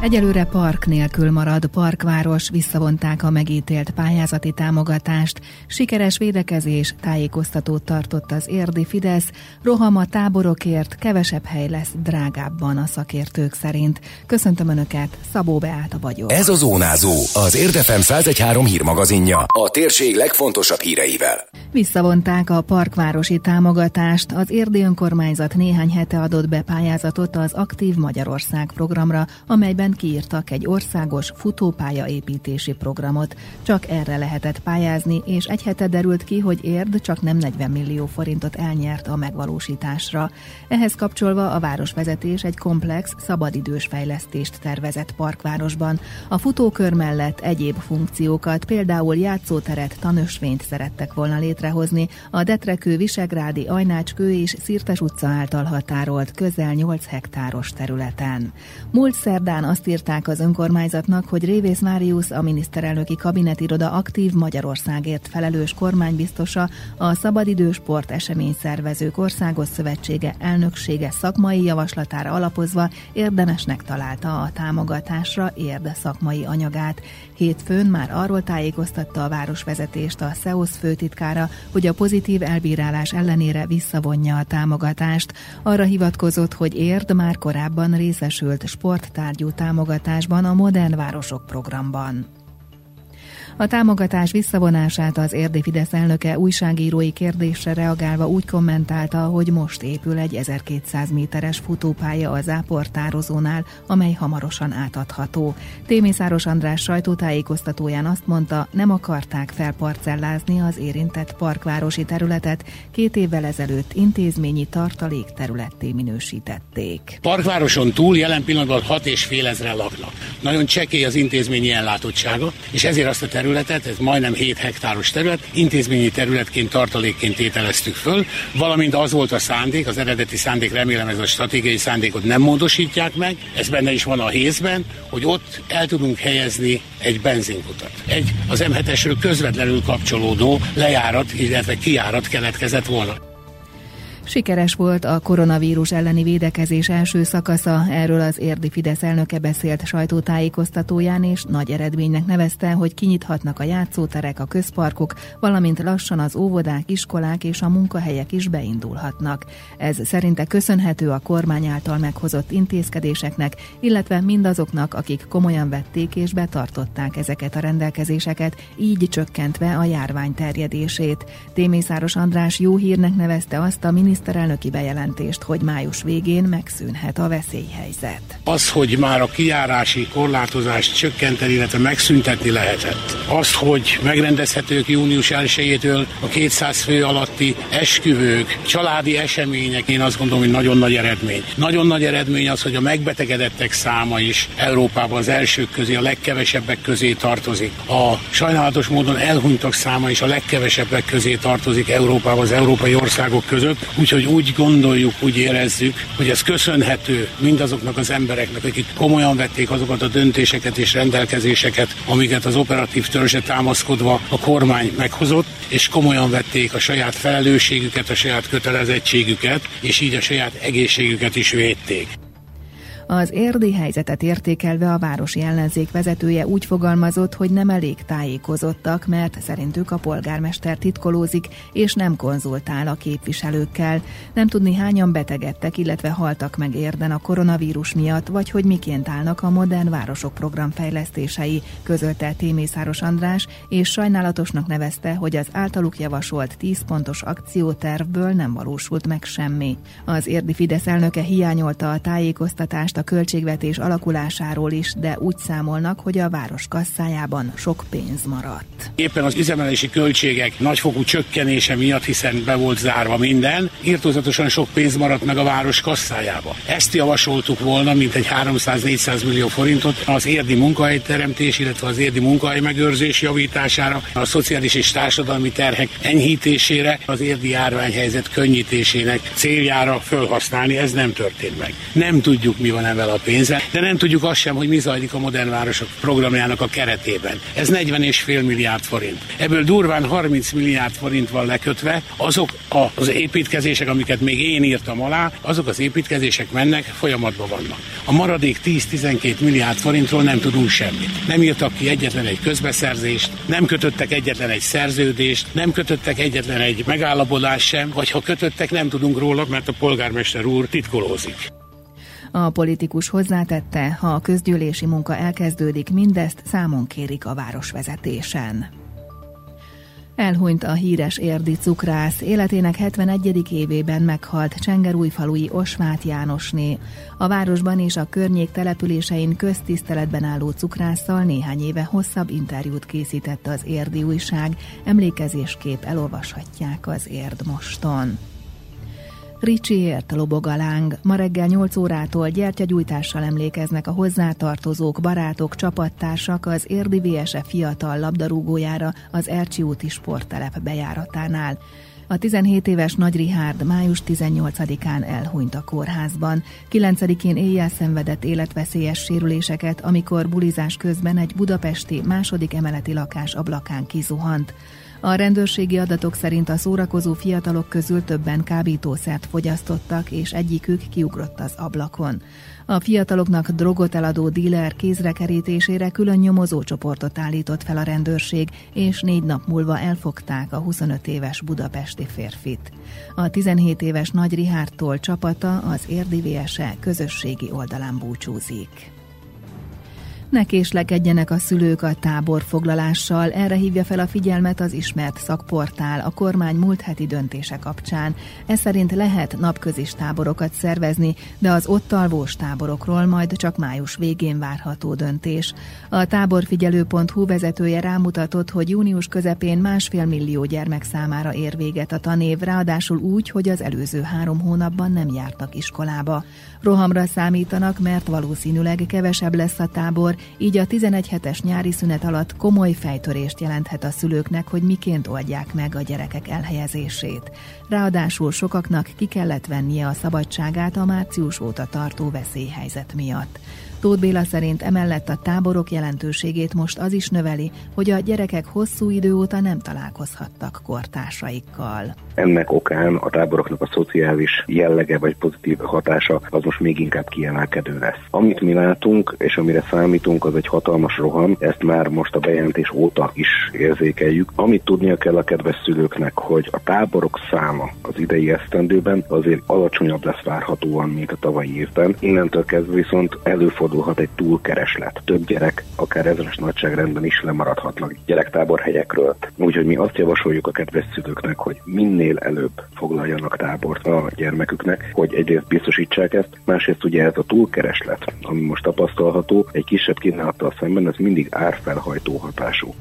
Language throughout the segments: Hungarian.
Egyelőre park nélkül marad parkváros, visszavonták a megítélt pályázati támogatást, sikeres védekezés, tájékoztatót tartott az érdi Fidesz, roham a táborokért, kevesebb hely lesz drágábban a szakértők szerint. Köszöntöm Önöket, Szabó Beáta vagyok. Ez a Zónázó, az Érdefem 113 hírmagazinja, a térség legfontosabb híreivel. Visszavonták a parkvárosi támogatást, az érdi önkormányzat néhány hete adott be pályázatot az Aktív Magyarország programra, amelyben kiírtak egy országos futópálya építési programot. Csak erre lehetett pályázni, és egy hete derült ki, hogy érd csak nem 40 millió forintot elnyert a megvalósításra. Ehhez kapcsolva a városvezetés egy komplex, szabadidős fejlesztést tervezett parkvárosban. A futókör mellett egyéb funkciókat, például játszóteret, tanösvényt szerettek volna létrehozni a Detrekő, Visegrádi, Ajnácskő és Szirtes utca által határolt közel 8 hektáros területen. Múlt szerdán azt azt írták az önkormányzatnak, hogy Révész Máriusz, a miniszterelnöki kabinetiroda aktív Magyarországért felelős kormánybiztosa, a Szabadidősport eseményszervezők országos szövetsége elnöksége szakmai javaslatára alapozva érdemesnek találta a támogatásra érde szakmai anyagát. Hétfőn már arról tájékoztatta a városvezetést a SZEOSZ főtitkára, hogy a pozitív elbírálás ellenére visszavonja a támogatást. Arra hivatkozott, hogy érd már korábban részesült sporttárgyú támogatásban a Modern Városok programban. A támogatás visszavonását az érdi Fidesz elnöke újságírói kérdésre reagálva úgy kommentálta, hogy most épül egy 1200 méteres futópálya az áportározónál, amely hamarosan átadható. Témészáros András sajtótájékoztatóján azt mondta, nem akarták felparcellázni az érintett parkvárosi területet, két évvel ezelőtt intézményi tartalék területté minősítették. Parkvároson túl jelen pillanatban 6 és fél ezeren laknak. Nagyon csekély az intézményi ellátottsága, és ezért azt a terület területet, ez majdnem 7 hektáros terület, intézményi területként, tartalékként tételeztük föl, valamint az volt a szándék, az eredeti szándék, remélem ez a stratégiai szándékot nem módosítják meg, ez benne is van a hézben, hogy ott el tudunk helyezni egy benzinkutat. Egy az M7-esről közvetlenül kapcsolódó lejárat, illetve kijárat keletkezett volna. Sikeres volt a koronavírus elleni védekezés első szakasza, erről az érdi Fidesz elnöke beszélt sajtótájékoztatóján, és nagy eredménynek nevezte, hogy kinyithatnak a játszóterek, a közparkok, valamint lassan az óvodák, iskolák és a munkahelyek is beindulhatnak. Ez szerinte köszönhető a kormány által meghozott intézkedéseknek, illetve mindazoknak, akik komolyan vették és betartották ezeket a rendelkezéseket, így csökkentve a járvány terjedését. Témészáros András jó hírnek nevezte azt a miniszter miniszterelnöki bejelentést, hogy május végén megszűnhet a veszélyhelyzet. Az, hogy már a kijárási korlátozást csökkenteni, illetve megszüntetni lehetett. Az, hogy megrendezhetők június 1-től a 200 fő alatti esküvők, családi események, én azt gondolom, hogy nagyon nagy eredmény. Nagyon nagy eredmény az, hogy a megbetegedettek száma is Európában az elsők közé, a legkevesebbek közé tartozik. A sajnálatos módon elhunytak száma is a legkevesebbek közé tartozik Európában, az európai országok között. Úgyhogy úgy gondoljuk, úgy érezzük, hogy ez köszönhető mindazoknak az embereknek, akik komolyan vették azokat a döntéseket és rendelkezéseket, amiket az operatív törzse támaszkodva a kormány meghozott, és komolyan vették a saját felelősségüket, a saját kötelezettségüket, és így a saját egészségüket is védték. Az érdi helyzetet értékelve a városi ellenzék vezetője úgy fogalmazott, hogy nem elég tájékozottak, mert szerintük a polgármester titkolózik és nem konzultál a képviselőkkel. Nem tudni hányan betegedtek, illetve haltak meg érden a koronavírus miatt, vagy hogy miként állnak a modern városok program fejlesztései, közölte Témészáros András, és sajnálatosnak nevezte, hogy az általuk javasolt 10 pontos akciótervből nem valósult meg semmi. Az érdi Fidesz elnöke hiányolta a tájékoztatást a költségvetés alakulásáról is, de úgy számolnak, hogy a város kasszájában sok pénz maradt. Éppen az üzemelési költségek nagyfokú csökkenése miatt, hiszen be volt zárva minden, írtózatosan sok pénz maradt meg a város kasszájába. Ezt javasoltuk volna, mint egy 300-400 millió forintot az érdi munkahelyteremtés, illetve az érdi munkahely megőrzés javítására, a szociális és társadalmi terhek enyhítésére, az érdi járványhelyzet könnyítésének céljára felhasználni. Ez nem történt meg. Nem tudjuk, mi van hanem vele a pénzzel, de nem tudjuk azt sem, hogy mi zajlik a Modern Városok programjának a keretében. Ez 40 és fél milliárd forint. Ebből durván 30 milliárd forint van lekötve, azok az építkezések, amiket még én írtam alá, azok az építkezések mennek, folyamatban vannak. A maradék 10-12 milliárd forintról nem tudunk semmit. Nem írtak ki egyetlen egy közbeszerzést, nem kötöttek egyetlen egy szerződést, nem kötöttek egyetlen egy megállapodást sem, vagy ha kötöttek, nem tudunk róla, mert a polgármester úr titkolózik. A politikus hozzátette, ha a közgyűlési munka elkezdődik, mindezt számon kérik a városvezetésen. Elhunyt a híres érdi cukrász, életének 71. évében meghalt Csengerújfalui Osvát Jánosné. A városban és a környék településein köztiszteletben álló cukrásszal néhány éve hosszabb interjút készített az érdi újság, emlékezéskép elolvashatják az érd moston. Ricsiért lobog a láng. Ma reggel 8 órától gyertyagyújtással emlékeznek a hozzátartozók, barátok, csapattársak az Érdi VSE fiatal labdarúgójára az Ercsi úti sporttelep bejáratánál. A 17 éves Nagy Rihárd május 18-án elhunyt a kórházban. 9-én éjjel szenvedett életveszélyes sérüléseket, amikor bulizás közben egy budapesti második emeleti lakás ablakán kizuhant. A rendőrségi adatok szerint a szórakozó fiatalok közül többen kábítószert fogyasztottak, és egyikük kiugrott az ablakon. A fiataloknak drogot eladó díler kézrekerítésére külön nyomozócsoportot állított fel a rendőrség, és négy nap múlva elfogták a 25 éves budapesti férfit. A 17 éves Nagy Rihártól csapata az érdivése közösségi oldalán búcsúzik. Ne késlekedjenek a szülők a táborfoglalással, erre hívja fel a figyelmet az ismert szakportál a kormány múlt heti döntése kapcsán. Ez szerint lehet napközis táborokat szervezni, de az ott alvós táborokról majd csak május végén várható döntés. A táborfigyelő.hu vezetője rámutatott, hogy június közepén másfél millió gyermek számára ér véget a tanév, ráadásul úgy, hogy az előző három hónapban nem jártak iskolába. Rohamra számítanak, mert valószínűleg kevesebb lesz a tábor, így a 11 hetes nyári szünet alatt komoly fejtörést jelenthet a szülőknek, hogy miként oldják meg a gyerekek elhelyezését. Ráadásul sokaknak ki kellett vennie a szabadságát a március óta tartó veszélyhelyzet miatt. Tóth Béla szerint emellett a táborok jelentőségét most az is növeli, hogy a gyerekek hosszú idő óta nem találkozhattak kortársaikkal. Ennek okán a táboroknak a szociális jellege vagy pozitív hatása az most még inkább kiemelkedő lesz. Amit mi látunk, és amire számítunk, az egy hatalmas roham, ezt már most a bejelentés óta is érzékeljük. Amit tudnia kell a kedves szülőknek, hogy a táborok száma az idei esztendőben azért alacsonyabb lesz várhatóan, mint a tavalyi évben. Innentől kezdve viszont előfordul előfordulhat egy túlkereslet. Több gyerek, akár ezeres nagyságrendben is lemaradhatnak gyerektáborhelyekről. Úgyhogy mi azt javasoljuk a kedves szülőknek, hogy minél előbb foglaljanak tábort a gyermeküknek, hogy egyrészt biztosítsák ezt, másrészt ugye ez a túlkereslet, ami most tapasztalható, egy kisebb kínálattal szemben, ez mindig árfelhajtó hatású.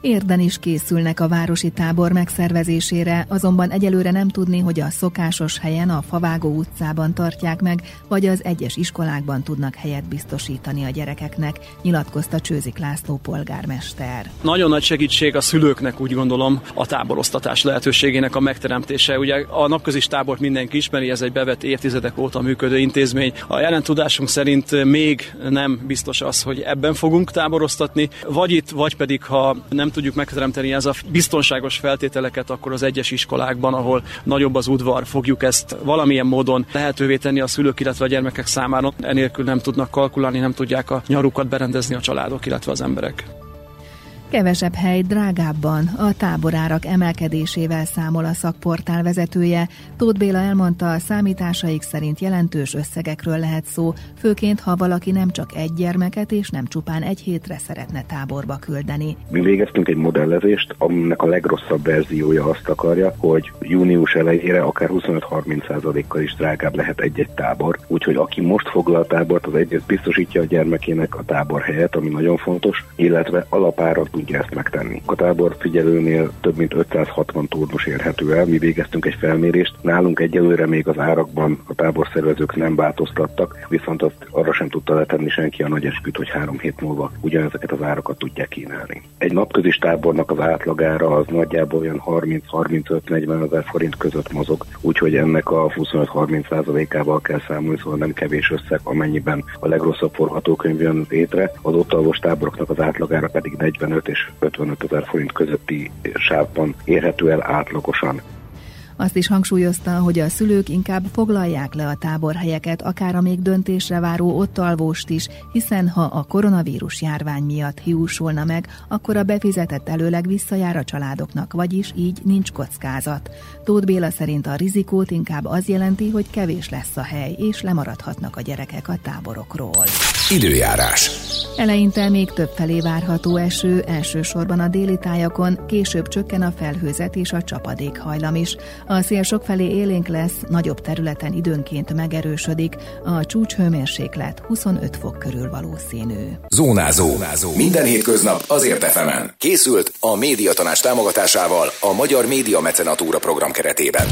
Érden is készülnek a városi tábor megszervezésére, azonban egyelőre nem tudni, hogy a szokásos helyen a Favágó utcában tartják meg, vagy az egyes iskolákban tudnak helyet biztosítani a gyerekeknek, nyilatkozta Csőzik László polgármester. Nagyon nagy segítség a szülőknek úgy gondolom a táborosztatás lehetőségének a megteremtése. Ugye a napközis tábort mindenki ismeri, ez egy bevett évtizedek óta működő intézmény. A jelen tudásunk szerint még nem biztos az, hogy ebben fogunk táborosztatni, vagy itt, vagy pedig ha nem nem tudjuk megteremteni ez a biztonságos feltételeket, akkor az egyes iskolákban, ahol nagyobb az udvar, fogjuk ezt valamilyen módon lehetővé tenni a szülők, illetve a gyermekek számára. Enélkül nem tudnak kalkulálni, nem tudják a nyarukat berendezni a családok, illetve az emberek. Kevesebb hely drágábban a táborárak emelkedésével számol a szakportál vezetője. Tóth Béla elmondta, a számításaik szerint jelentős összegekről lehet szó, főként ha valaki nem csak egy gyermeket és nem csupán egy hétre szeretne táborba küldeni. Mi végeztünk egy modellezést, aminek a legrosszabb verziója azt akarja, hogy június elejére akár 25-30%-kal is drágább lehet egy-egy tábor. Úgyhogy aki most foglal tábort, az egyrészt biztosítja a gyermekének a tábor helyet, ami nagyon fontos, illetve alapárat tudja ezt megtenni. A tábor figyelőnél több mint 560 turnus érhető el. Mi végeztünk egy felmérést. Nálunk egyelőre még az árakban a táborszervezők nem változtattak, viszont azt arra sem tudta letenni senki a nagy esküt, hogy három hét múlva ugyanezeket az árakat tudják kínálni. Egy napközis tábornak az átlagára az nagyjából olyan 30-35-40 ezer forint között mozog, úgyhogy ennek a 25-30 százalékával kell számolni, szóval nem kevés összeg, amennyiben a legrosszabb forgatókönyv jön létre. Az ott táboroknak az átlagára pedig 45 és 55 ezer forint közötti sávban érhető el átlagosan. Azt is hangsúlyozta, hogy a szülők inkább foglalják le a táborhelyeket, akár a még döntésre váró ott alvóst is, hiszen ha a koronavírus járvány miatt hiúsulna meg, akkor a befizetett előleg visszajár a családoknak, vagyis így nincs kockázat. Tóth Béla szerint a rizikót inkább az jelenti, hogy kevés lesz a hely, és lemaradhatnak a gyerekek a táborokról. Időjárás. Eleinte még több felé várható eső, elsősorban a déli tájakon, később csökken a felhőzet és a csapadék hajlam is. A szél sokfelé élénk lesz, nagyobb területen időnként megerősödik, a csúcshőmérséklet 25 fok körül valószínű. Zónázó. Zónázó. Minden hétköznap azért efemen. Készült a médiatanás támogatásával a Magyar Média Mecenatúra program keretében.